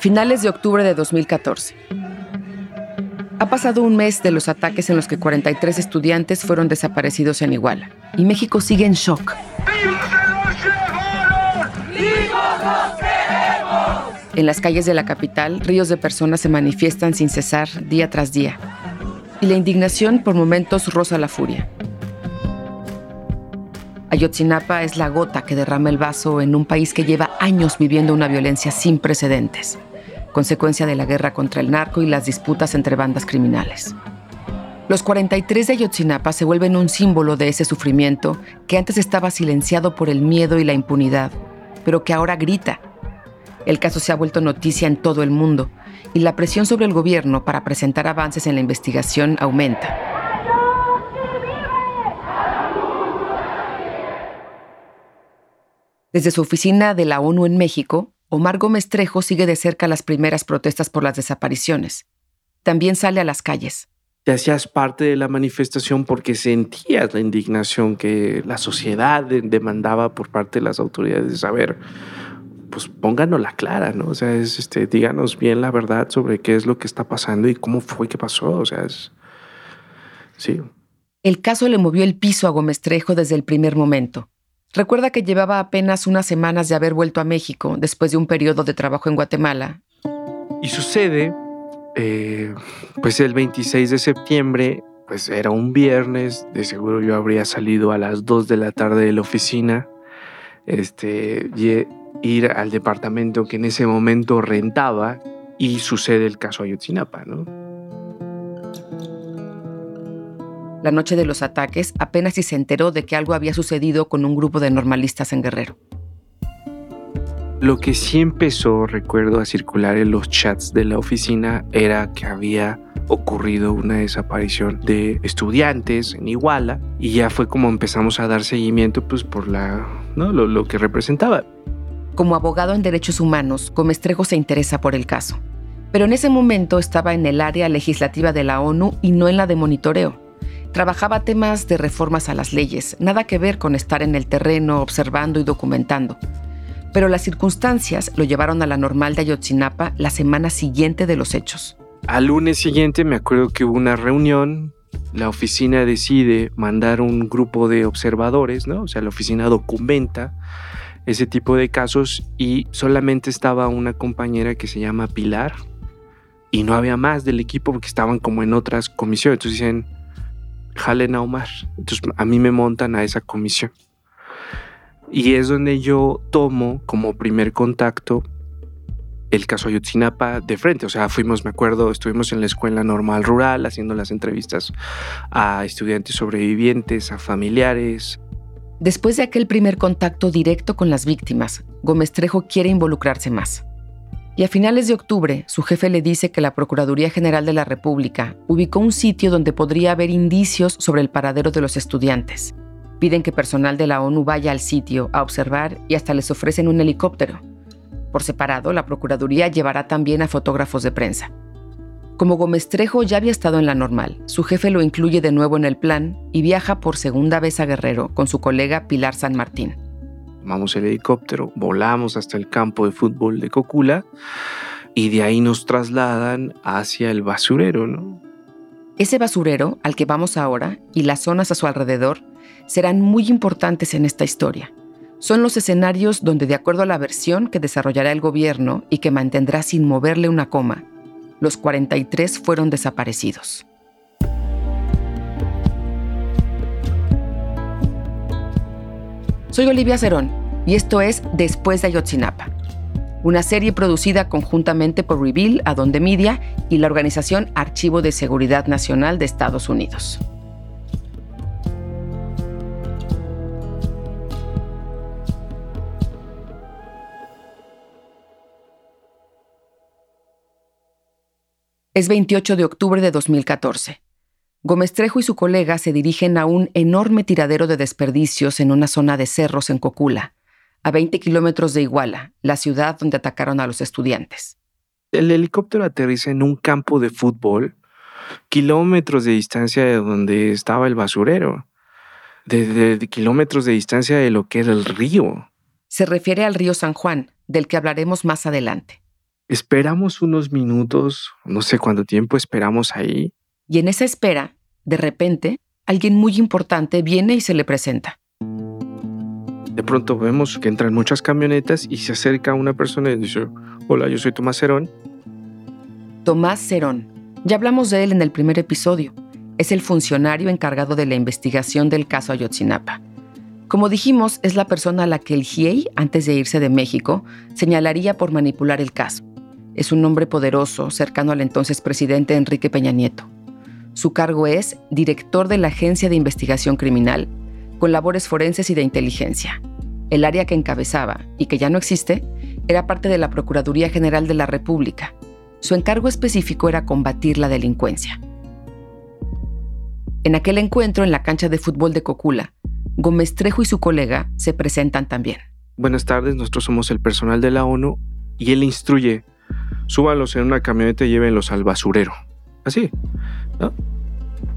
Finales de octubre de 2014. Ha pasado un mes de los ataques en los que 43 estudiantes fueron desaparecidos en Iguala y México sigue en shock. En las calles de la capital, ríos de personas se manifiestan sin cesar día tras día. Y la indignación por momentos roza la furia. Ayotzinapa es la gota que derrama el vaso en un país que lleva años viviendo una violencia sin precedentes, consecuencia de la guerra contra el narco y las disputas entre bandas criminales. Los 43 de Ayotzinapa se vuelven un símbolo de ese sufrimiento que antes estaba silenciado por el miedo y la impunidad, pero que ahora grita. El caso se ha vuelto noticia en todo el mundo y la presión sobre el gobierno para presentar avances en la investigación aumenta. Desde su oficina de la ONU en México, Omar Gómez Trejo sigue de cerca las primeras protestas por las desapariciones. También sale a las calles. Te hacías parte de la manifestación porque sentías la indignación que la sociedad demandaba por parte de las autoridades de saber, pues pónganos la clara, ¿no? O sea, es, este, díganos bien la verdad sobre qué es lo que está pasando y cómo fue que pasó. O sea, es. Sí. El caso le movió el piso a Gómez Trejo desde el primer momento. Recuerda que llevaba apenas unas semanas de haber vuelto a México después de un periodo de trabajo en Guatemala. Y sucede, eh, pues el 26 de septiembre, pues era un viernes, de seguro yo habría salido a las 2 de la tarde de la oficina, este, y ir al departamento que en ese momento rentaba y sucede el caso Ayotzinapa, ¿no? La noche de los ataques, apenas si se enteró de que algo había sucedido con un grupo de normalistas en Guerrero. Lo que sí empezó, recuerdo, a circular en los chats de la oficina era que había ocurrido una desaparición de estudiantes en Iguala y ya fue como empezamos a dar seguimiento pues por la, ¿no? lo, lo que representaba. Como abogado en derechos humanos, Comestrejo se interesa por el caso. Pero en ese momento estaba en el área legislativa de la ONU y no en la de monitoreo. Trabajaba temas de reformas a las leyes, nada que ver con estar en el terreno observando y documentando. Pero las circunstancias lo llevaron a la normal de Ayotzinapa la semana siguiente de los hechos. Al lunes siguiente me acuerdo que hubo una reunión, la oficina decide mandar un grupo de observadores, ¿no? O sea, la oficina documenta ese tipo de casos y solamente estaba una compañera que se llama Pilar y no había más del equipo porque estaban como en otras comisiones. Entonces dicen, jalen a Omar. Entonces a mí me montan a esa comisión. Y es donde yo tomo como primer contacto el caso Ayotzinapa de frente. O sea, fuimos, me acuerdo, estuvimos en la escuela normal rural haciendo las entrevistas a estudiantes sobrevivientes, a familiares. Después de aquel primer contacto directo con las víctimas, Gómez Trejo quiere involucrarse más. Y a finales de octubre, su jefe le dice que la Procuraduría General de la República ubicó un sitio donde podría haber indicios sobre el paradero de los estudiantes. Piden que personal de la ONU vaya al sitio a observar y hasta les ofrecen un helicóptero. Por separado, la Procuraduría llevará también a fotógrafos de prensa. Como Gómez Trejo ya había estado en la normal, su jefe lo incluye de nuevo en el plan y viaja por segunda vez a Guerrero con su colega Pilar San Martín tomamos el helicóptero, volamos hasta el campo de fútbol de Cocula y de ahí nos trasladan hacia el basurero, ¿no? Ese basurero al que vamos ahora y las zonas a su alrededor serán muy importantes en esta historia. Son los escenarios donde, de acuerdo a la versión que desarrollará el gobierno y que mantendrá sin moverle una coma, los 43 fueron desaparecidos. Soy Olivia Cerón y esto es Después de Ayotzinapa, una serie producida conjuntamente por Reveal, Adonde Media y la organización Archivo de Seguridad Nacional de Estados Unidos. Es 28 de octubre de 2014. Gómez Trejo y su colega se dirigen a un enorme tiradero de desperdicios en una zona de cerros en Cocula, a 20 kilómetros de Iguala, la ciudad donde atacaron a los estudiantes. El helicóptero aterriza en un campo de fútbol, kilómetros de distancia de donde estaba el basurero, de, kilómetros de distancia de lo que era el río. Se refiere al río San Juan, del que hablaremos más adelante. Esperamos unos minutos, no sé cuánto tiempo esperamos ahí. Y en esa espera, de repente, alguien muy importante viene y se le presenta. De pronto vemos que entran muchas camionetas y se acerca una persona y dice, hola, yo soy Tomás Cerón. Tomás Cerón. Ya hablamos de él en el primer episodio. Es el funcionario encargado de la investigación del caso Ayotzinapa. Como dijimos, es la persona a la que el GIEI, antes de irse de México, señalaría por manipular el caso. Es un hombre poderoso, cercano al entonces presidente Enrique Peña Nieto. Su cargo es director de la Agencia de Investigación Criminal, con labores forenses y de inteligencia. El área que encabezaba, y que ya no existe, era parte de la Procuraduría General de la República. Su encargo específico era combatir la delincuencia. En aquel encuentro en la cancha de fútbol de Cocula, Gómez Trejo y su colega se presentan también. Buenas tardes, nosotros somos el personal de la ONU y él instruye, súbalos en una camioneta y llévenlos al basurero. Así, ¿no?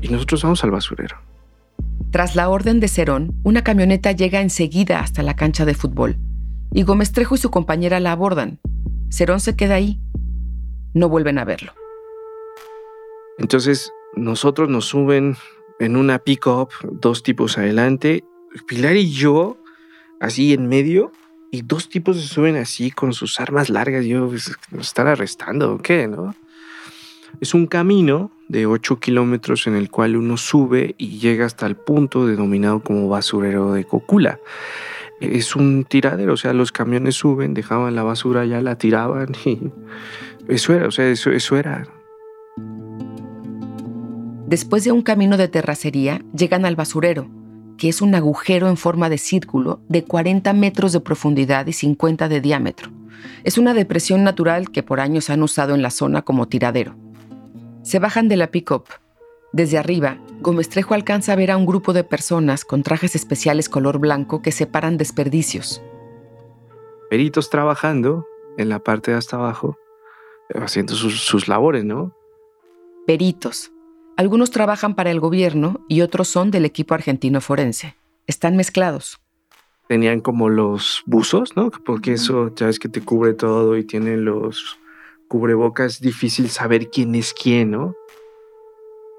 Y nosotros vamos al basurero. Tras la orden de Cerón, una camioneta llega enseguida hasta la cancha de fútbol y Gómez Trejo y su compañera la abordan. Cerón se queda ahí. No vuelven a verlo. Entonces, nosotros nos suben en una pick-up, dos tipos adelante, Pilar y yo, así en medio, y dos tipos se suben así con sus armas largas. Yo, pues, ¿nos están arrestando o qué, no? Es un camino de 8 kilómetros en el cual uno sube y llega hasta el punto denominado como basurero de Cocula. Es un tiradero, o sea, los camiones suben, dejaban la basura ya la tiraban y eso era, o sea, eso, eso era. Después de un camino de terracería, llegan al basurero, que es un agujero en forma de círculo de 40 metros de profundidad y 50 de diámetro. Es una depresión natural que por años han usado en la zona como tiradero. Se bajan de la pick-up. Desde arriba, Gómez Trejo alcanza a ver a un grupo de personas con trajes especiales color blanco que separan desperdicios. Peritos trabajando en la parte de hasta abajo, haciendo sus, sus labores, ¿no? Peritos. Algunos trabajan para el gobierno y otros son del equipo argentino forense. Están mezclados. Tenían como los buzos, ¿no? Porque eso ya ves que te cubre todo y tienen los cubrebocas, difícil saber quién es quién, ¿no?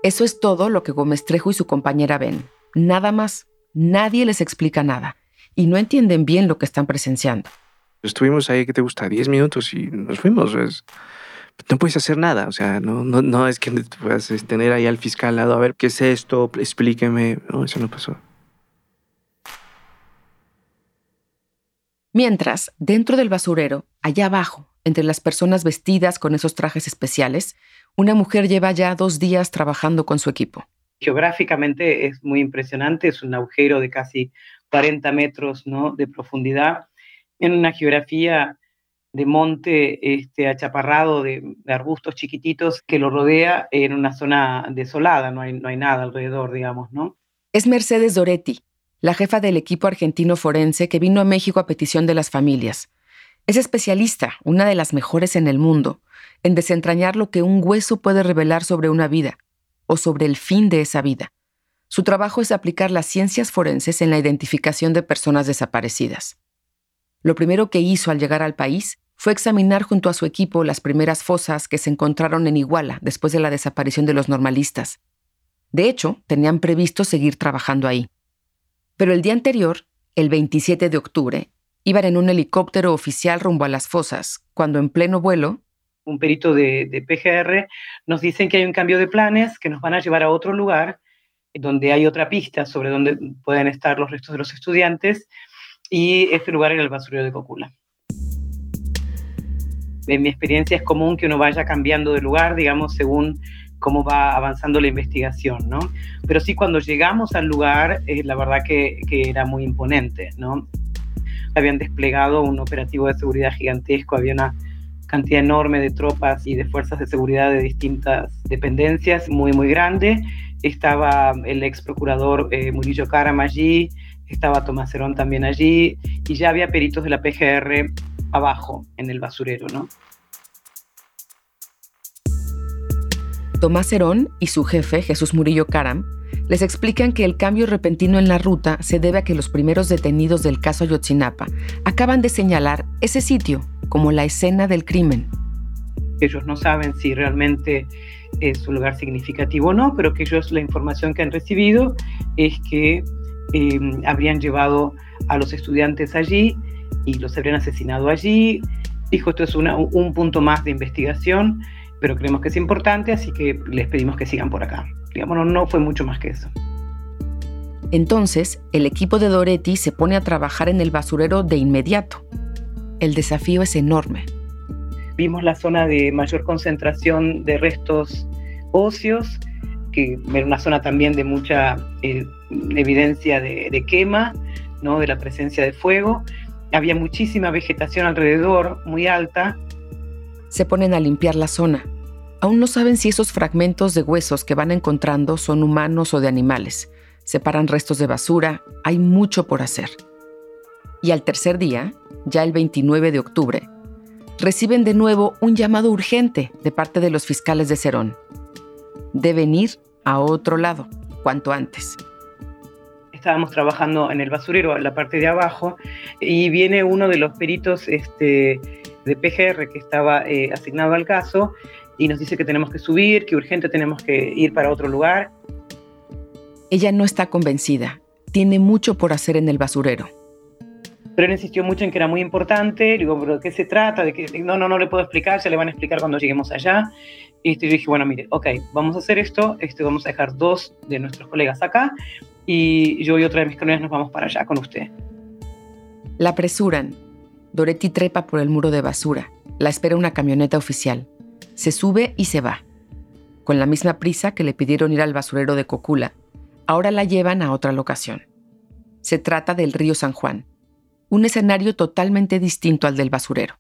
Eso es todo lo que Gómez Trejo y su compañera ven. Nada más. Nadie les explica nada. Y no entienden bien lo que están presenciando. Estuvimos ahí, ¿qué te gusta? 10 minutos y nos fuimos. no puedes hacer nada. O sea, no, no, no es que puedas tener ahí al fiscal al lado, a ver, ¿qué es esto? Explíqueme. No, eso no pasó. Mientras, dentro del basurero, allá abajo, entre las personas vestidas con esos trajes especiales, una mujer lleva ya dos días trabajando con su equipo. Geográficamente es muy impresionante, es un agujero de casi 40 metros ¿no? de profundidad, en una geografía de monte este, achaparrado de, arbustos chiquititos que lo rodea en una zona desolada, no hay, no hay nada alrededor, digamos, ¿no? Es Mercedes Doretti, la jefa del equipo argentino forense que vino a México a petición de las familias. Es especialista, una de las mejores en el mundo, en desentrañar lo que un hueso puede revelar sobre una vida o sobre el fin de esa vida. Su trabajo es aplicar las ciencias forenses en la identificación de personas desaparecidas. Lo primero que hizo al llegar al país fue examinar junto a su equipo las primeras fosas que se encontraron en Iguala después de la desaparición de los normalistas. De hecho, tenían previsto seguir trabajando ahí. Pero el día anterior, el 27 de octubre, Iban en un helicóptero oficial rumbo a las fosas, cuando en pleno vuelo... Un perito de, PGR nos dicen que hay un cambio de planes, que nos van a llevar a otro lugar, donde hay otra pista sobre dónde pueden estar los restos de los estudiantes, y este lugar era el basurero de Cocula. En mi experiencia es común que uno vaya cambiando de lugar, digamos, según cómo va avanzando la investigación, ¿no? Pero sí, cuando llegamos al lugar, eh, la verdad que, que, era muy imponente, ¿no? Habían desplegado un operativo de seguridad gigantesco, había una cantidad enorme de tropas y de fuerzas de seguridad de distintas dependencias, muy, muy grande. Estaba el ex procurador eh, Murillo Caram allí, estaba Tomás Cerón también allí, y ya había peritos de la PGR abajo, en el basurero, ¿no? Tomás Cerón y su jefe, Jesús Murillo Caram, les explican que el cambio repentino en la ruta se debe a que los primeros detenidos del caso Ayotzinapa acaban de señalar ese sitio como la escena del crimen. Ellos no saben si realmente es un lugar significativo o no, pero que ellos la información que han recibido es que eh, habrían llevado a los estudiantes allí y los habrían asesinado allí. Dijo, esto es un punto más de investigación, pero creemos que es importante, así que les pedimos que sigan por acá. Digamos, no, no fue mucho más que eso. Entonces, el equipo de Doretti se pone a trabajar en el basurero de inmediato. El desafío es enorme. Vimos la zona de mayor concentración de restos óseos, que era una zona también de mucha eh, evidencia de, quema, ¿no? de la presencia de fuego. Había muchísima vegetación alrededor, muy alta. Se ponen a limpiar la zona. Aún no saben si esos fragmentos de huesos que van encontrando son humanos o de animales separan restos de basura, hay mucho por hacer. Y al tercer día, ya el 29 de octubre, reciben de nuevo un llamado urgente de parte de los fiscales de Cerón. Deben ir a otro lado, cuanto antes. Estábamos trabajando en el basurero, en la parte de abajo, y viene uno de los peritos este, de PGR que estaba eh, asignado al caso y nos dice que tenemos que subir, que urgente tenemos que ir para otro lugar. Ella no está convencida. Tiene mucho por hacer en el basurero. Pero él insistió mucho en que era muy importante. digo, ¿pero de qué se trata? De que, no, no, no le puedo explicar, ya le van a explicar cuando lleguemos allá. Y yo dije, bueno, mire, ok, vamos a hacer esto. Este, vamos a dejar dos de nuestros colegas acá. Y yo y otra de mis colegas nos vamos para allá con usted. La apresuran. Doretti trepa por el muro de basura. La espera una camioneta oficial. Se sube y se va. Con la misma prisa que le pidieron ir al basurero de Cocula, ahora la llevan a otra locación. Se trata del río San Juan, un escenario totalmente distinto al del basurero.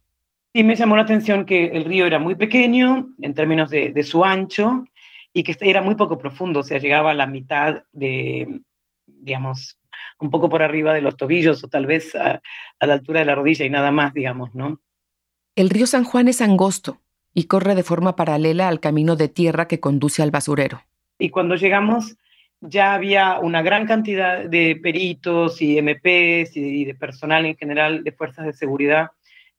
Y me llamó la atención que el río era muy pequeño en términos de, su ancho y que era muy poco profundo, o sea, llegaba a la mitad de, digamos, un poco por arriba de los tobillos o tal vez a, a la altura de la rodilla y nada más, digamos, ¿no? El río San Juan es angosto y corre de forma paralela al camino de tierra que conduce al basurero. Y cuando llegamos ya había una gran cantidad de peritos y MPs y de personal en general de fuerzas de seguridad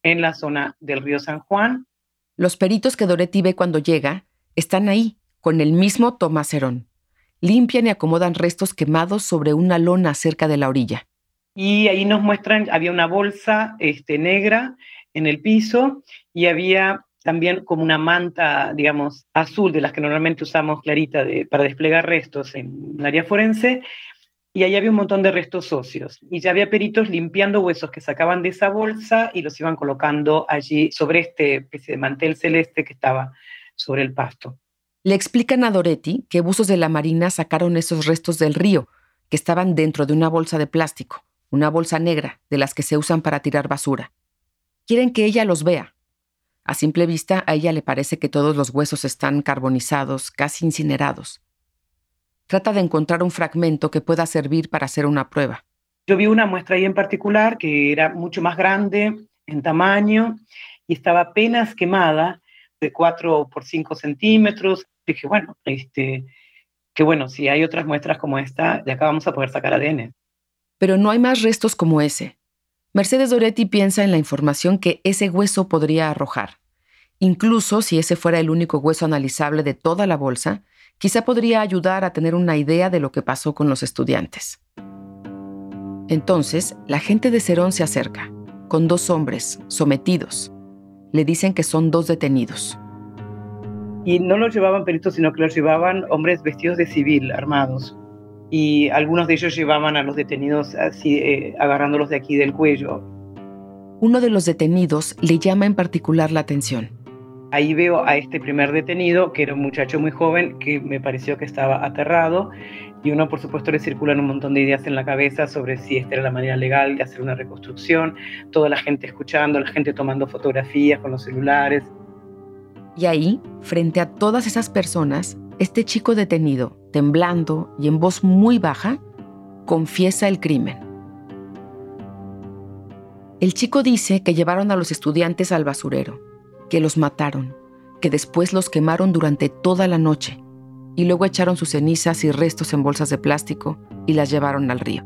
en la zona del río San Juan. Los peritos que Doretti ve cuando llega están ahí, con el mismo Tomás Herón. Limpian y acomodan restos quemados sobre una lona cerca de la orilla. Y ahí nos muestran, había una bolsa este, negra en el piso y había también como una manta, digamos, azul de las que normalmente usamos clarita para desplegar restos en el área forense, y ahí había un montón de restos óseos. Y ya había peritos limpiando huesos que sacaban de esa bolsa y los iban colocando allí sobre este especie de mantel celeste que estaba sobre el pasto. Le explican a Doretti que buzos de la Marina sacaron esos restos del río, que estaban dentro de una bolsa de plástico, una bolsa negra, de las que se usan para tirar basura. Quieren que ella los vea, a simple vista, a ella le parece que todos los huesos están carbonizados, casi incinerados. Trata de encontrar un fragmento que pueda servir para hacer una prueba. Yo vi una muestra ahí en particular que era mucho más grande en tamaño y estaba apenas quemada, de 4 por 5 centímetros. Dije, bueno, este, que bueno, si hay otras muestras como esta, de acá vamos a poder sacar ADN. Pero no hay más restos como ese. Mercedes Doretti piensa en la información que ese hueso podría arrojar. Incluso si ese fuera el único hueso analizable de toda la bolsa, quizá podría ayudar a tener una idea de lo que pasó con los estudiantes. Entonces, la gente de Cerón se acerca, con dos hombres, sometidos. Le dicen que son dos detenidos. Y no los llevaban peritos, sino que los llevaban hombres vestidos de civil, armados y algunos de ellos llevaban a los detenidos así, eh, agarrándolos de aquí del cuello. Uno de los detenidos le llama en particular la atención. Ahí veo a este primer detenido, que era un muchacho muy joven, que me pareció que estaba aterrado, y uno por supuesto le circulan un montón de ideas en la cabeza sobre si esta era la manera legal de hacer una reconstrucción, toda la gente escuchando, la gente tomando fotografías con los celulares. Y ahí, frente a todas esas personas, este chico detenido, temblando y en voz muy baja, confiesa el crimen. El chico dice que llevaron a los estudiantes al basurero, que los mataron, que después los quemaron durante toda la noche y luego echaron sus cenizas y restos en bolsas de plástico y las llevaron al río.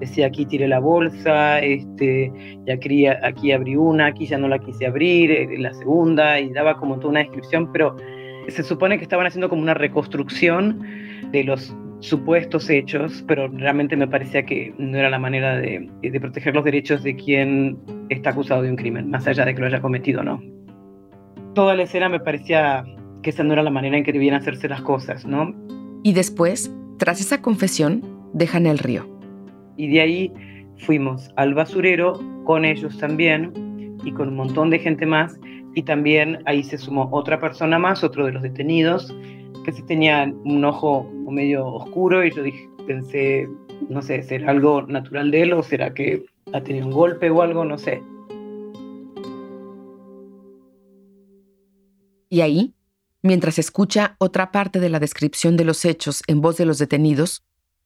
decía aquí tiré la bolsa, este, y aquí, aquí abrí una, aquí ya no la quise abrir, eh, la segunda, y daba como toda una descripción, pero se supone que estaban haciendo como una reconstrucción de los supuestos hechos, pero realmente me parecía que no era la manera de, de, proteger los derechos de quien está acusado de un crimen, más allá de que lo haya cometido o no. Toda la escena me parecía que esa no era la manera en que debían hacerse las cosas, ¿no? Y después, tras esa confesión, dejan el río. Y de ahí fuimos al basurero con ellos también y con un montón de gente más. Y también ahí se sumó otra persona más, otro de los detenidos, que tenía un ojo medio oscuro y yo dije, pensé, no sé, ¿será algo natural de él o será que ha tenido un golpe o algo? No sé. Y ahí, mientras escucha otra parte de la descripción de los hechos en voz de los detenidos,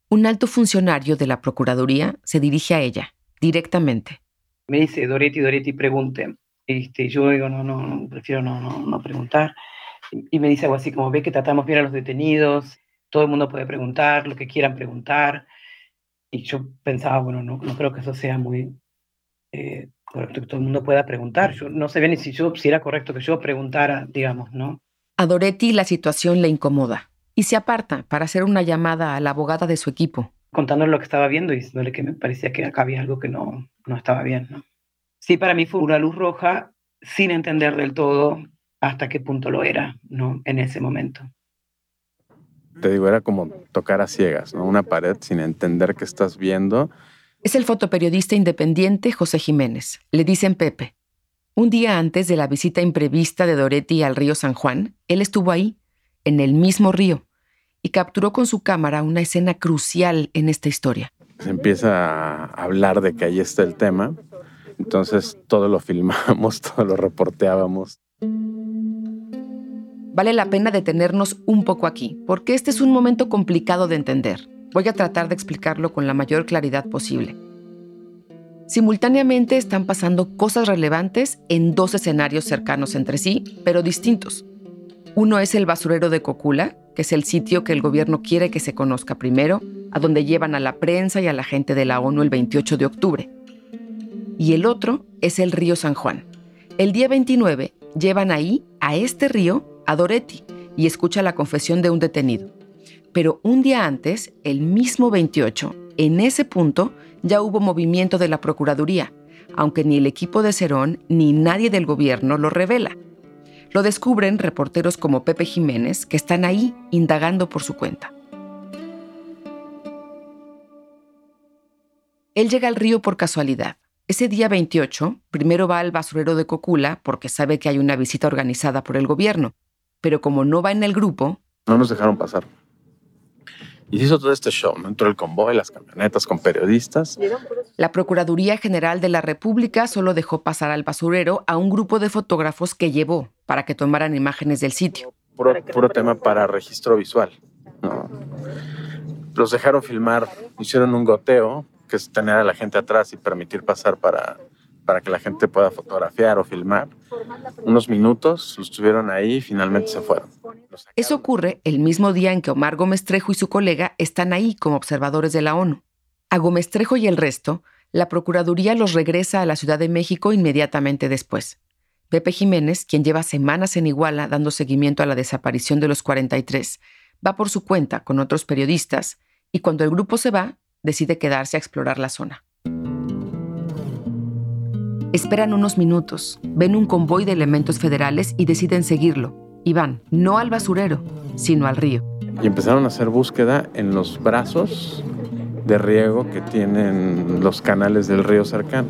un alto funcionario de la Procuraduría se dirige a ella, directamente. Me dice, Doretti, Doretti, pregunte. Este, yo digo, no, no, prefiero no, no, no preguntar. Y me dice algo así como, ve que tratamos bien a los detenidos, todo el mundo puede preguntar, lo que quieran preguntar. Y yo pensaba, bueno, no, no creo que eso sea muy eh, correcto, que todo el mundo pueda preguntar. Yo no sé bien si, yo, si era correcto que yo preguntara, digamos, ¿no? A Doretti la situación le incomoda y se aparta para hacer una llamada a la abogada de su equipo. Contándole lo que estaba viendo y diciéndole que me parecía que acá había algo que no, no estaba bien, ¿no? Sí, para mí fue una luz roja sin entender del todo hasta qué punto lo era, ¿no? En ese momento te digo, era como tocar a ciegas, ¿no? Una pared sin entender qué estás viendo. Es el fotoperiodista independiente José Jiménez. Le dicen Pepe. Un día antes de la visita imprevista de Doretti al río San Juan, él estuvo ahí, en el mismo río, y capturó con su cámara una escena crucial en esta historia. Se empieza a hablar de que ahí está el tema, entonces todo lo filmamos, todo lo reporteábamos. Vale la pena detenernos un poco aquí, porque este es un momento complicado de entender. Voy a tratar de explicarlo con la mayor claridad posible. Simultáneamente están pasando cosas relevantes en dos escenarios cercanos entre sí, pero distintos. Uno es el basurero de Cocula, que es el sitio que el gobierno quiere que se conozca primero, a donde llevan a la prensa y a la gente de la ONU el 28 de octubre. Y el otro es el río San Juan. El día 29 llevan ahí, a este río, a Doretti y escucha la confesión de un detenido. Pero un día antes, el mismo 28, en ese punto ya hubo movimiento de la Procuraduría, aunque ni el equipo de Cerón ni nadie del gobierno lo revela. Lo descubren reporteros como Pepe Jiménez, que están ahí indagando por su cuenta. Él llega al río por casualidad. Ese día 28, primero va al basurero de Cocula porque sabe que hay una visita organizada por el gobierno, pero como no va en el grupo... No nos dejaron pasar. Y se hizo todo este show, ¿no? Entró el convoy, las camionetas con periodistas. La Procuraduría General de la República solo dejó pasar al basurero a un grupo de fotógrafos que llevó para que tomaran imágenes del sitio. Puro, tema para registro visual. Los dejaron filmar, hicieron un goteo, que tener a la gente atrás y permitir pasar para para que la gente pueda fotografiar o filmar. Unos minutos, estuvieron ahí y finalmente se fueron. Eso ocurre el mismo día en que Omar Gómez Trejo y su colega están ahí como observadores de la ONU. A Gómez Trejo y el resto, la Procuraduría los regresa a la Ciudad de México inmediatamente después. Pepe Jiménez, quien lleva semanas en Iguala dando seguimiento a la desaparición de los 43, va por su cuenta con otros periodistas y cuando el grupo se va, decide quedarse a explorar la zona. Esperan unos minutos, ven un convoy de elementos federales y deciden seguirlo. Y van, no al basurero, sino al río. Y empezaron a hacer búsqueda en los brazos de riego que tienen los canales del río cercano.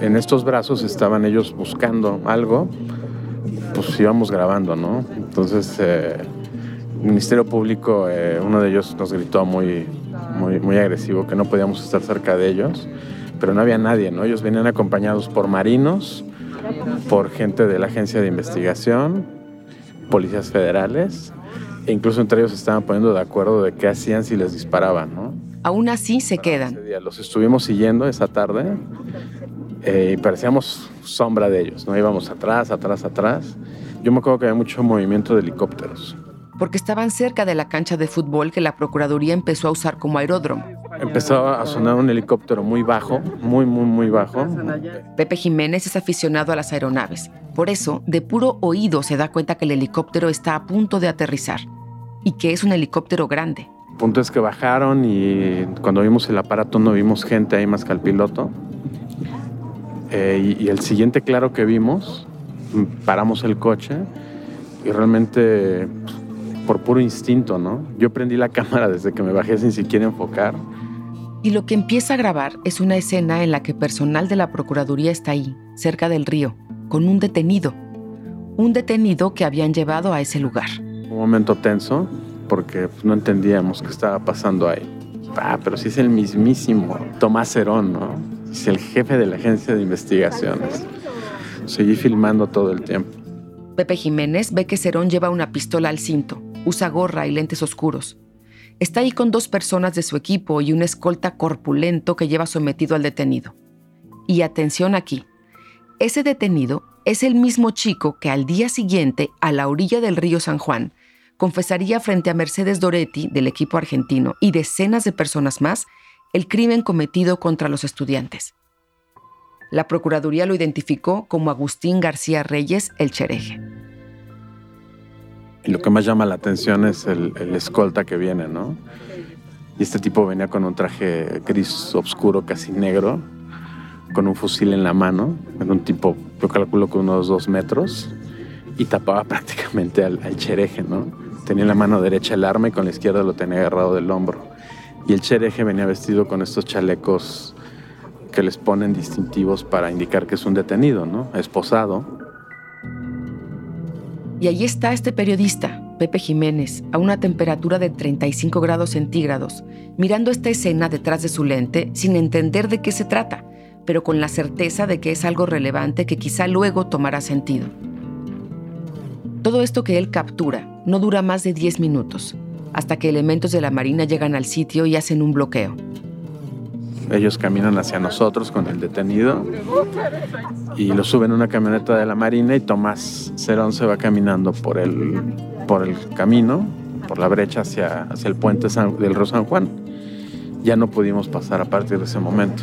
En estos brazos estaban ellos buscando algo, pues íbamos grabando, ¿no? Entonces, eh, el Ministerio Público, eh, uno de ellos nos gritó muy, muy, muy agresivo que no podíamos estar cerca de ellos pero no había nadie, ¿no? Ellos venían acompañados por marinos, por gente de la agencia de investigación, policías federales, e incluso entre ellos estaban poniendo de acuerdo de qué hacían si les disparaban, ¿no? Aún así se quedan. los estuvimos siguiendo esa tarde eh, y parecíamos sombra de ellos, ¿no? Íbamos atrás, atrás, atrás. Yo me acuerdo que había mucho movimiento de helicópteros. Porque estaban cerca de la cancha de fútbol que la Procuraduría empezó a usar como aeródromo. empezó a sonar un helicóptero muy bajo, muy, muy, muy bajo. Pepe Jiménez es aficionado a las aeronaves. Por eso, de puro oído se da cuenta que el helicóptero está a punto de aterrizar y que es un helicóptero grande. El punto es que bajaron y cuando vimos el aparato no vimos gente ahí más que al piloto. Eh, y, y el siguiente claro que vimos, paramos el coche y realmente por puro instinto, ¿no? Yo prendí la cámara desde que me bajé sin siquiera enfocar. Y lo que empieza a grabar es una escena en la que personal de la Procuraduría está ahí, cerca del río, con un detenido. Un detenido que habían llevado a ese lugar. Un momento tenso, porque pues, no entendíamos qué estaba pasando ahí. Ah, pero sí es el mismísimo Tomás Herón, ¿no? Es el jefe de la agencia de investigaciones. Seguí filmando todo el tiempo. Pepe Jiménez ve que Cerón lleva una pistola al cinto, usa gorra y lentes oscuros. Está ahí con dos personas de su equipo y un escolta corpulento que lleva sometido al detenido. Y atención aquí, ese detenido es el mismo chico que al día siguiente, a la orilla del río San Juan, confesaría frente a Mercedes Doretti del equipo argentino y decenas de personas más el crimen cometido contra los estudiantes. La Procuraduría lo identificó como Agustín García Reyes el Chereje. Y lo que más llama la atención es el, el, escolta que viene, ¿no? Y este tipo venía con un traje gris oscuro, casi negro, con un fusil en la mano, en un tipo, yo calculo que unos dos metros, y tapaba prácticamente al, al chereje, ¿no? Tenía en la mano derecha el arma y con la izquierda lo tenía agarrado del hombro. Y el chereje venía vestido con estos chalecos que les ponen distintivos para indicar que es un detenido, ¿no? Esposado. Y ahí está este periodista, Pepe Jiménez, a una temperatura de 35 grados centígrados, mirando esta escena detrás de su lente sin entender de qué se trata, pero con la certeza de que es algo relevante que quizá luego tomará sentido. Todo esto que él captura no dura más de 10 minutos, hasta que elementos de la Marina llegan al sitio y hacen un bloqueo. Ellos caminan hacia nosotros con el detenido y lo suben a una camioneta de la Marina y Tomás Cerón se va caminando por el, por el camino, por la brecha hacia, hacia el puente San, del Río San Juan. Ya no pudimos pasar a partir de ese momento.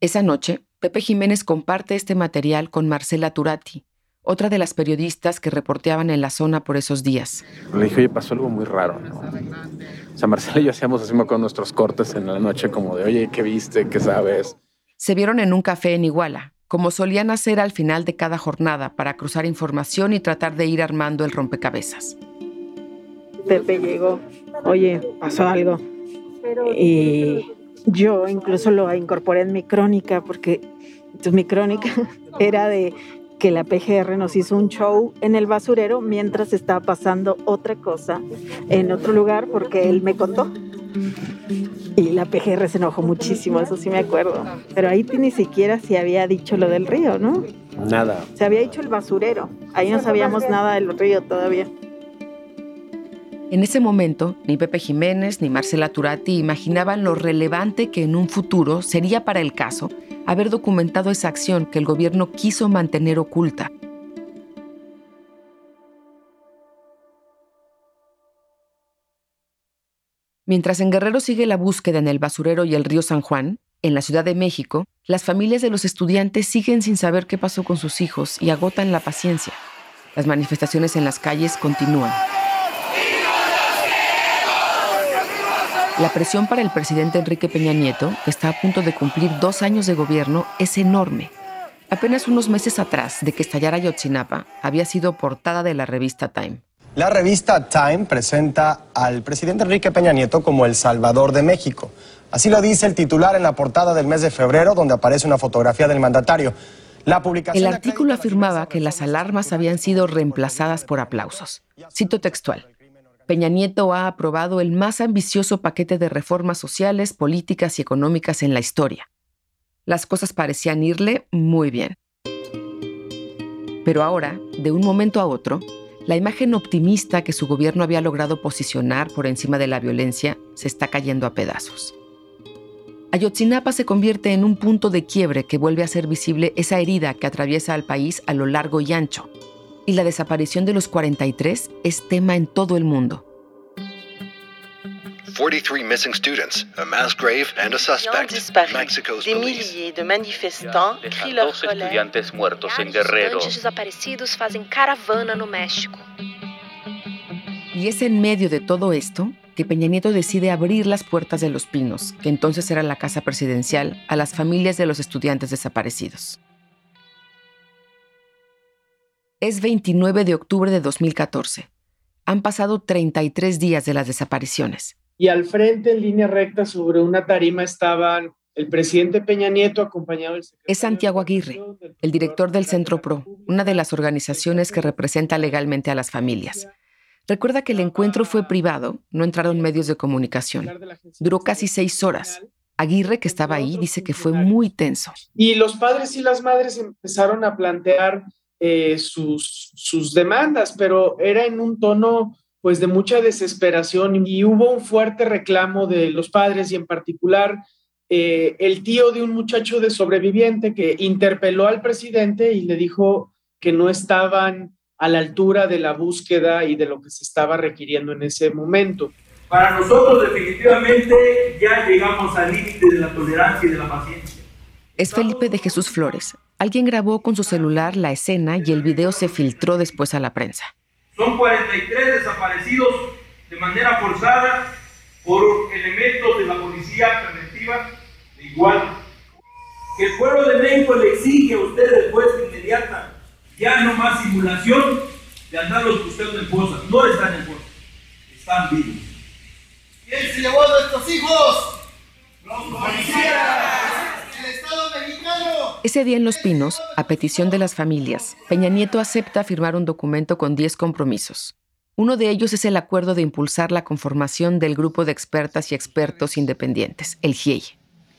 Esa noche, Pepe Jiménez comparte este material con Marcela Turati, otra de las periodistas que reporteaban en la zona por esos días. Le dije, oye, pasó algo muy raro, ¿no? O sea, Marcela y yo hacíamos así con nuestros cortes en la noche, como de, oye, ¿qué viste? ¿Qué sabes? Se vieron en un café en Iguala, como solían hacer al final de cada jornada para cruzar información y tratar de ir armando el rompecabezas. Pepe llegó, oye, pasó algo. Y yo incluso lo incorporé en mi crónica, porque entonces, mi crónica era de que la PGR nos hizo un show en el basurero mientras estaba pasando otra cosa en otro lugar porque él me contó. Y la PGR se enojó muchísimo, eso sí me acuerdo. Pero ahí ni siquiera se había dicho lo del río, ¿no? Nada. Se había dicho el basurero. Ahí no sabíamos nada del río todavía. En ese momento, ni Pepe Jiménez ni Marcela Turati imaginaban lo relevante que en un futuro sería para el caso haber documentado esa acción que el gobierno quiso mantener oculta. Mientras en Guerrero sigue la búsqueda en el basurero y el río San Juan, en la Ciudad de México, las familias de los estudiantes siguen sin saber qué pasó con sus hijos y agotan la paciencia. Las manifestaciones en las calles continúan. La presión para el presidente Enrique Peña Nieto, que está a punto de cumplir dos años de gobierno, es enorme. Apenas unos meses atrás de que estallara Yotzinapa, había sido portada de la revista Time. La revista Time presenta al presidente Enrique Peña Nieto como el Salvador de México. Así lo dice el titular en la portada del mes de febrero, donde aparece una fotografía del mandatario. La publicación el artículo afirmaba que las alarmas habían sido reemplazadas por aplausos. Cito textual. Peña Nieto ha aprobado el más ambicioso paquete de reformas sociales, políticas y económicas en la historia. Las cosas parecían irle muy bien. Pero ahora, de un momento a otro, la imagen optimista que su gobierno había logrado posicionar por encima de la violencia se está cayendo a pedazos. Ayotzinapa se convierte en un punto de quiebre que vuelve a ser visible esa herida que atraviesa al país a lo largo y ancho, y la desaparición de los 43 es tema en todo el mundo. 43 missing students, a mass grave and a suspect. Mexico's de manifestants crient leur Dos colère. estudiantes muertos en Guerrero. desaparecidos fazem caravana no México. Y es en medio de todo esto que Peña Nieto decide abrir las puertas de Los Pinos, que entonces era la casa presidencial, a las familias de los estudiantes desaparecidos. Es 29 de octubre de 2014. Han pasado 33 días de las desapariciones. y al frente, en línea recta, sobre una tarima estaban el presidente Peña Nieto acompañado del secretario Es Santiago Aguirre, el director del Centro PRO, una de las organizaciones que representa legalmente a las familias. Recuerda que el encuentro fue privado, no entraron medios de comunicación. Duró casi seis horas. Aguirre, que estaba ahí, dice que fue muy tenso. Y los padres y las madres empezaron a plantear eh, sus, sus demandas, pero era en un tono pues de mucha desesperación y hubo un fuerte reclamo de los padres y en particular eh, el tío de un muchacho de sobreviviente que interpeló al presidente y le dijo que no estaban a la altura de la búsqueda y de lo que se estaba requiriendo en ese momento. Para nosotros definitivamente ya llegamos al límite de la tolerancia y de la paciencia. Es Felipe de Jesús Flores. Alguien grabó con su celular la escena y el video se filtró después a la prensa. Son 43 desaparecidos de manera forzada por elementos de la policía preventiva de igual. Que el pueblo de México le exige a ustedes respuesta inmediata. Ya no más simulación de andarlos buscando en fosas. No están en fosas, están vivos. ¿Quién se llevó a nuestros hijos? ¡Los policías! Ese día en Los Pinos, a petición de las familias, Peña Nieto acepta firmar un documento con 10 compromisos. Uno de ellos es el acuerdo de impulsar la conformación del grupo de expertas y expertos independientes, el GIEI.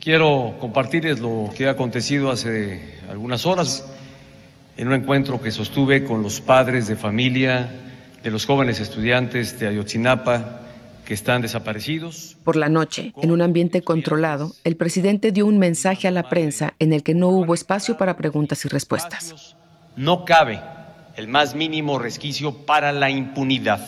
Quiero compartirles lo que ha acontecido hace algunas horas en un encuentro que sostuve con los padres de familia de los jóvenes estudiantes de Ayotzinapa que están desaparecidos. Por la noche, en un ambiente controlado, el presidente dio un mensaje a la prensa en el que no hubo espacio para preguntas y respuestas. No cabe el más mínimo resquicio para la impunidad,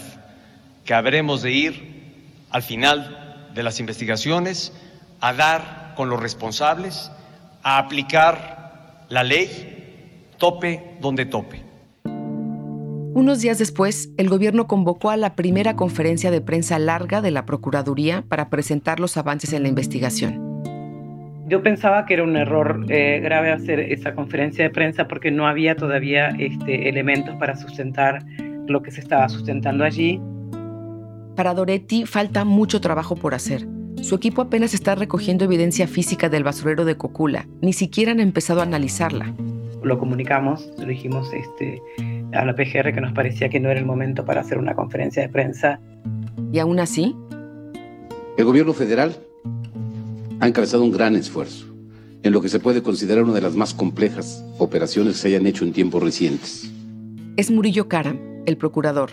que habremos de ir al final de las investigaciones a dar con los responsables, a aplicar la ley, tope donde tope. Unos días después, el gobierno convocó a la primera conferencia de prensa larga de la Procuraduría para presentar los avances en la investigación. Yo pensaba que era un error eh, grave hacer esa conferencia de prensa porque no había todavía este, elementos para sustentar lo que se estaba sustentando allí. Para Doretti falta mucho trabajo por hacer. Su equipo apenas está recogiendo evidencia física del basurero de Cocula. Ni siquiera han empezado a analizarla. Lo comunicamos, lo dijimos este, a la PGR que nos parecía que no era el momento para hacer una conferencia de prensa. Y aún así, El gobierno federal ha encabezado un gran esfuerzo en lo que se puede considerar una de las más complejas operaciones que se hayan hecho en tiempos recientes. es Murillo Karam, el procurador.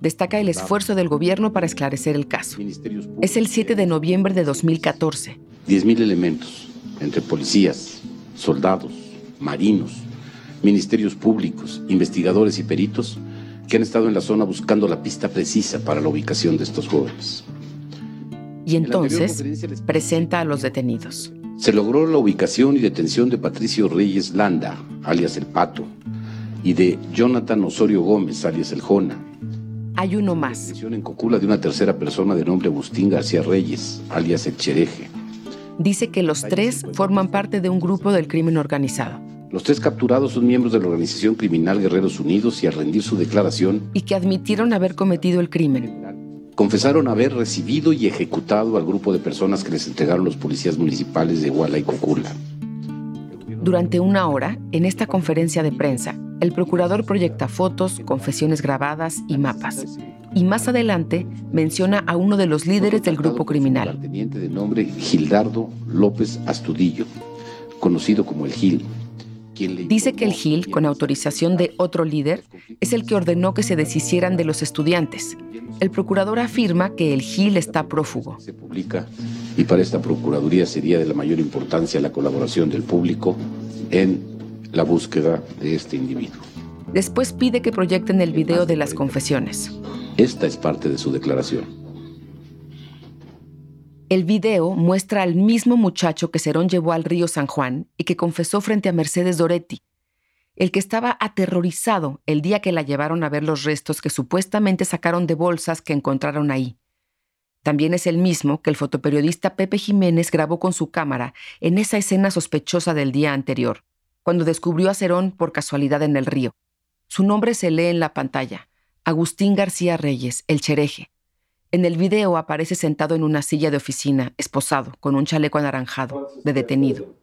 Destaca el esfuerzo del gobierno para esclarecer el caso. Es el 7 de noviembre de 2014. 10.000 elementos, entre policías, soldados, marinos, ministerios públicos, investigadores y peritos, que han estado en la zona buscando la pista precisa para la ubicación de estos jóvenes. Y entonces presenta a los detenidos. Se logró la ubicación y detención de Patricio Reyes Landa, alias El Pato, y de Jonathan Osorio Gómez, alias El Jona. Hay uno más. Detención en Cocula de una tercera persona de nombre Agustín García Reyes, alias El Chereje. Dice que los tres forman parte de un grupo del crimen organizado Los tres capturados son miembros de la organización criminal Guerreros Unidos y al rendir su declaración y que admitieron haber cometido el crimen. confesaron haber recibido y ejecutado al grupo de personas que les entregaron los policías municipales de Iguala y Cocula. Durante una hora, en esta conferencia de prensa, el procurador proyecta fotos, confesiones grabadas y mapas. Y más adelante menciona a uno de los líderes del grupo criminal. Teniente de nombre Gildardo López Astudillo, conocido como el Gil. Dice que el Gil, con autorización de otro líder, es el que ordenó que se deshicieran de los estudiantes. El procurador afirma que el Gil está prófugo. se publica y para esta Procuraduría sería de la mayor importancia la colaboración del público en la búsqueda de este individuo. Después pide que proyecten el video de las confesiones. Esta es parte de su declaración. El video muestra al mismo muchacho que Cerón llevó al río San Juan y que confesó frente a Mercedes Doretti, el que estaba aterrorizado el día que la llevaron a ver los restos que supuestamente sacaron de bolsas que encontraron ahí. También es el mismo que el fotoperiodista Pepe Jiménez grabó con su cámara en esa escena sospechosa del día anterior, cuando descubrió a Cerón por casualidad en el río. Su nombre se lee en la pantalla, Agustín García Reyes, el chereje. En el video aparece sentado en una silla de oficina, esposado, con un chaleco anaranjado, de detenido.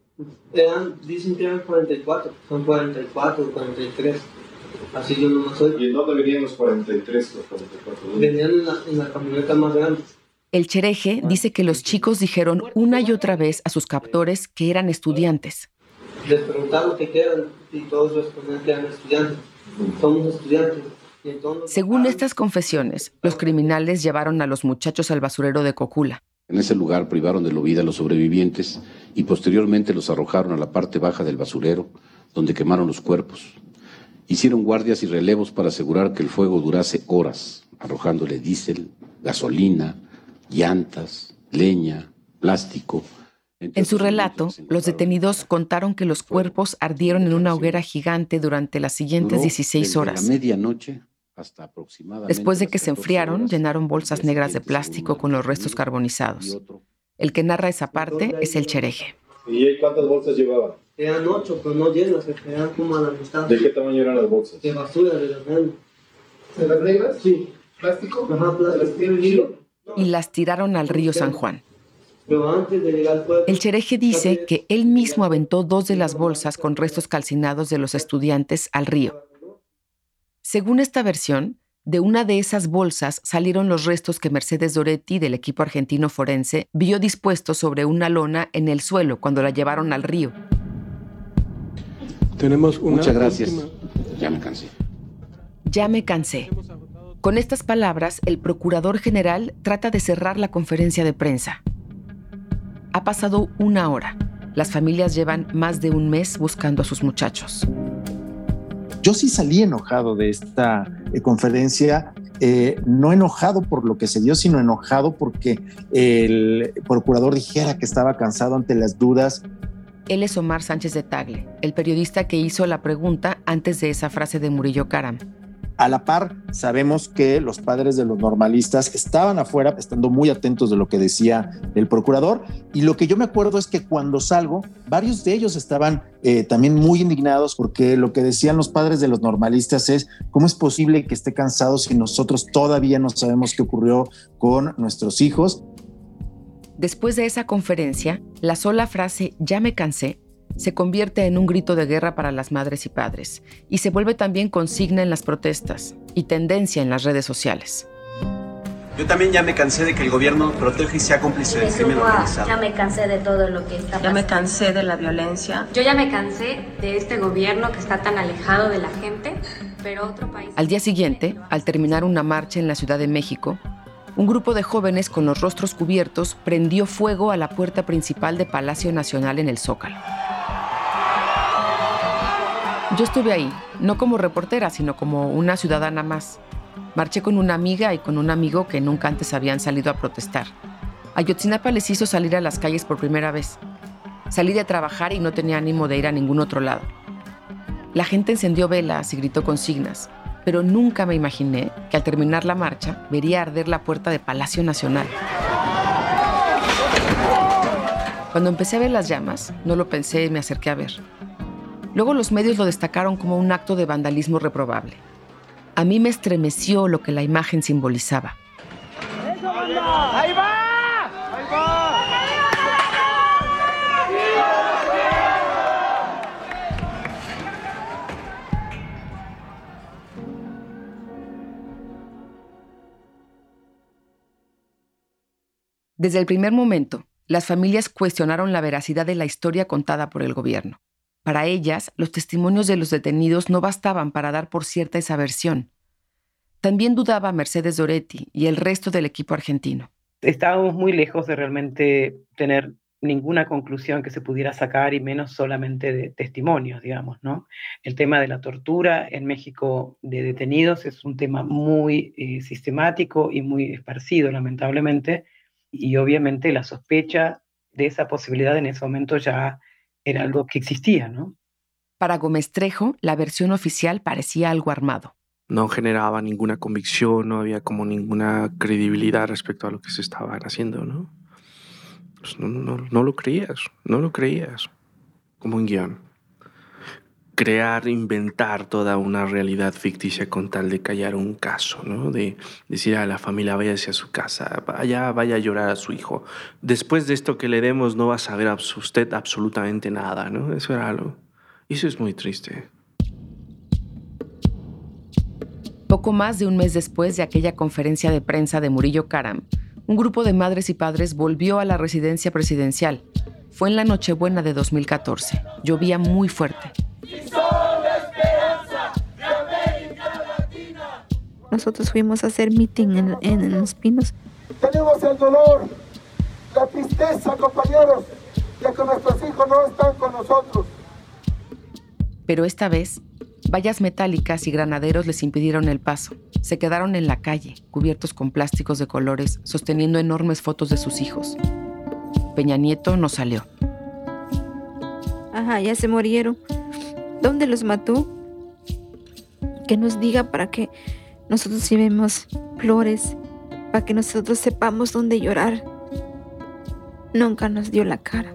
dicen que eran 44, son 44, 43. Así yo no soy. ¿Y en dónde venían los 43, los 44? Venían en la, en la camioneta más grande. El chereje dice que los chicos dijeron una y otra vez a sus captores que eran estudiantes. Les preguntaron qué eran y todos respondían que eran estudiantes. Somos estudiantes. Según estas confesiones, los criminales llevaron a los muchachos al basurero de Cocula. En ese lugar privaron de la vida a los sobrevivientes y posteriormente los arrojaron a la parte baja del basurero, donde quemaron los cuerpos. Hicieron guardias y relevos para asegurar que el fuego durase horas, arrojándole diésel, gasolina, llantas, leña, plástico. En su relato, los detenidos contaron que los cuerpos ardieron en una hoguera gigante durante las siguientes 16 horas. medianoche Después de que se enfriaron, llenaron bolsas negras de plástico con los restos carbonizados. El que narra esa parte es el chereje. ¿Y cuántas bolsas llevaban? Eran ocho, pero no llenas, eran como a la mitad. ¿De qué tamaño eran las bolsas? De basura, de las grandes. ¿De las negras? Sí. ¿Plástico? Ajá, plástico. Y las tiraron al río San Juan. El chereje dice que él mismo aventó dos de las bolsas con restos calcinados de los estudiantes al río. Según esta versión, de una de esas bolsas salieron los restos que Mercedes Doretti del equipo argentino forense vio dispuestos sobre una lona en el suelo cuando la llevaron al río. Tenemos una Muchas gracias. Ya me cansé. Ya me cansé. Con estas palabras, el procurador general trata de cerrar la conferencia de prensa. Ha pasado una hora. Las familias llevan más de un mes buscando a sus muchachos. Yo sí salí enojado de esta eh, conferencia, eh, no enojado por lo que se dio, sino enojado porque el procurador dijera que estaba cansado ante las dudas. Él es Omar Sánchez de Tagle, el periodista que hizo la pregunta antes de esa frase de Murillo Karam. A la par, sabemos que los padres de los normalistas estaban afuera, estando muy atentos de lo que decía el procurador. Y lo que yo me acuerdo es que cuando salgo, varios de ellos estaban eh, también muy indignados porque lo que decían los padres de los normalistas es, ¿cómo es posible que esté cansado si nosotros todavía no sabemos qué ocurrió con nuestros hijos? Después de esa conferencia, la sola frase ya me cansé se convierte en un grito de guerra para las madres y padres y se vuelve también consigna en las protestas y tendencia en las redes sociales. Yo también ya me cansé de que el gobierno proteja y sea cómplice del crimen organizado. Ya me cansé de todo lo que está pasando. Ya me cansé de la violencia. Yo ya me cansé de este gobierno que está tan alejado de la gente, pero otro país... Al día siguiente, al terminar una marcha en la Ciudad de México, un grupo de jóvenes con los rostros cubiertos prendió fuego a la puerta principal de Palacio Nacional en el Zócalo. Yo estuve ahí, no como reportera, sino como una ciudadana más. Marché con una amiga y con un amigo que nunca antes habían salido a protestar. Ayotzinapa les hizo salir a las calles por primera vez. Salí de trabajar y no tenía ánimo de ir a ningún otro lado. La gente encendió velas y gritó consignas, pero nunca me imaginé que al terminar la marcha vería arder la puerta de Palacio Nacional. Cuando empecé a ver las llamas, no lo pensé y me acerqué a ver. Luego los medios lo destacaron como un acto de vandalismo reprobable. A mí me estremeció lo que la imagen simbolizaba. ¡Ahí va! Desde el primer momento, las familias cuestionaron la veracidad de la historia contada por el gobierno. Para ellas, los testimonios de los detenidos no bastaban para dar por cierta esa versión. También dudaba Mercedes Doretti y el resto del equipo argentino. Estábamos muy lejos de realmente tener ninguna conclusión que se pudiera sacar y menos solamente de testimonios, digamos, ¿no? El tema de la tortura en México de detenidos es un tema muy eh, sistemático y muy esparcido, lamentablemente, y obviamente la sospecha de esa posibilidad en ese momento ya era algo que existía, ¿no? Para Gómez Trejo, la versión oficial parecía algo armado. No generaba ninguna convicción, no había como ninguna credibilidad respecto a lo que se estaba haciendo, ¿no? Pues no, no, no lo creías, no lo creías, como un guion. Crear, inventar toda una realidad ficticia con tal de callar un caso, ¿no? De decir a la familia, váyase a su casa, vaya, vaya a llorar a su hijo. Después de esto que le demos, no va a saber usted absolutamente nada, ¿no? Eso era algo. Eso es muy triste. Poco más de un mes después de aquella conferencia de prensa de Murillo Karam, un grupo de madres y padres volvió a la residencia presidencial. Fue en la Nochebuena de 2014. Llovía muy fuerte. Nosotros fuimos a hacer meeting en, en Los Pinos. Tenemos el dolor, la tristeza, compañeros, de que nuestros hijos no están con nosotros. Pero esta vez, vallas metálicas y granaderos les impidieron el paso. Se quedaron en la calle, cubiertos con plásticos de colores, sosteniendo enormes fotos de sus hijos. Peña Nieto no salió. Ajá, ya se murieron. ¿Dónde los mató? Que nos diga para que nosotros llevemos flores, para que nosotros sepamos dónde llorar. Nunca nos dio la cara.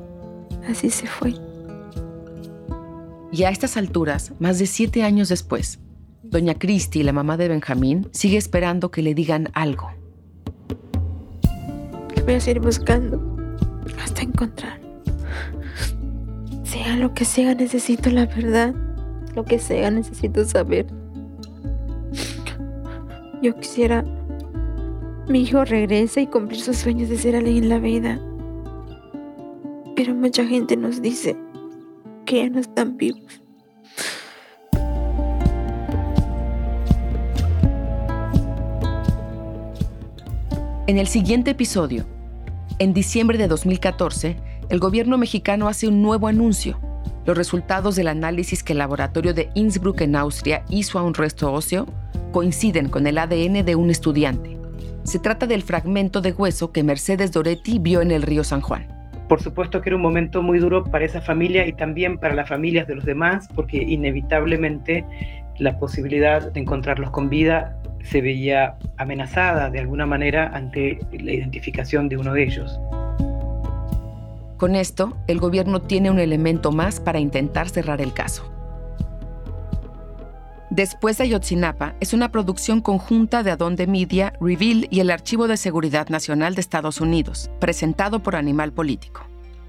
Así se fue. Y a estas alturas, más de siete años después, Doña Cristi, la mamá de Benjamín, sigue esperando que le digan algo. Voy a seguir buscando hasta encontrar. Sea lo que sea, necesito la verdad. Lo que sea, necesito saber. Yo quisiera mi hijo regrese y cumplir sus sueños de ser alguien en la vida. Pero mucha gente nos dice que ya no están vivos. En el siguiente episodio, en diciembre de 2014, el gobierno mexicano hace un nuevo anuncio. Los resultados del análisis que el laboratorio de Innsbruck en Austria hizo a un resto óseo coinciden con el ADN de un estudiante. Se trata del fragmento de hueso que Mercedes Doretti vio en el río San Juan. Por supuesto que era un momento muy duro para esa familia y también para las familias de los demás, porque inevitablemente la posibilidad de encontrarlos con vida se veía amenazada de alguna manera ante la identificación de uno de ellos. Con esto, el gobierno tiene un elemento más para intentar cerrar el caso. Después de Ayotzinapa es una producción conjunta de Adonde Media, Reveal y el Archivo de Seguridad Nacional de Estados Unidos, presentado por Animal Político.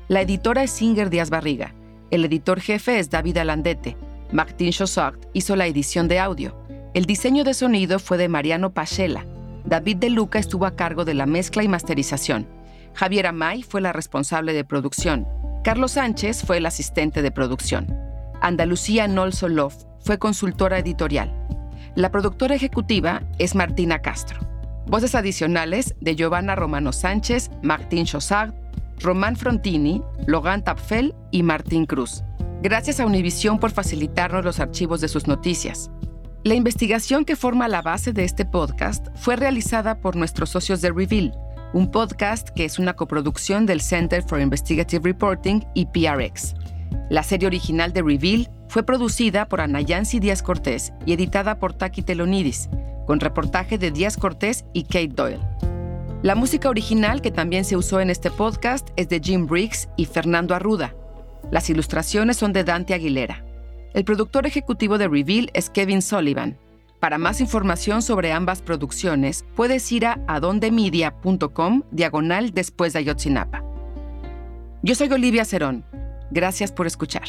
La editora es Singer Díaz Barriga, el editor jefe es David Alandete, Martin Chossart hizo la edición de audio el diseño de sonido fue de Mariano Pachela. David De Luca estuvo a cargo de la mezcla y masterización. Javier Amay fue la responsable de producción. Carlos Sánchez fue el asistente de producción. Andalucía Nolsolov fue consultora editorial. La productora ejecutiva es Martina Castro. Voces adicionales de Giovanna Romano Sánchez, Martín Chossard, Román Frontini, Logan Tapfel y Martín Cruz. Gracias a Univisión por facilitarnos los archivos de sus noticias. La investigación que forma la base de este podcast fue realizada por nuestros socios de Reveal, un podcast que es una coproducción del Center for Investigative Reporting y PRX. La serie original de Reveal fue producida por Anayansi Díaz Cortés y editada por Taki Telonidis, con reportaje de Díaz Cortés y Kate Doyle. La música original que también se usó en este podcast es de Jim Briggs y Fernando Arruda. Las ilustraciones son de Dante Aguilera. El productor ejecutivo de Reveal es Kevin Sullivan. Para más información sobre ambas producciones, puedes ir a adondemedia.com diagonal después de Ayotzinapa. Yo soy Olivia Cerón. Gracias por escuchar.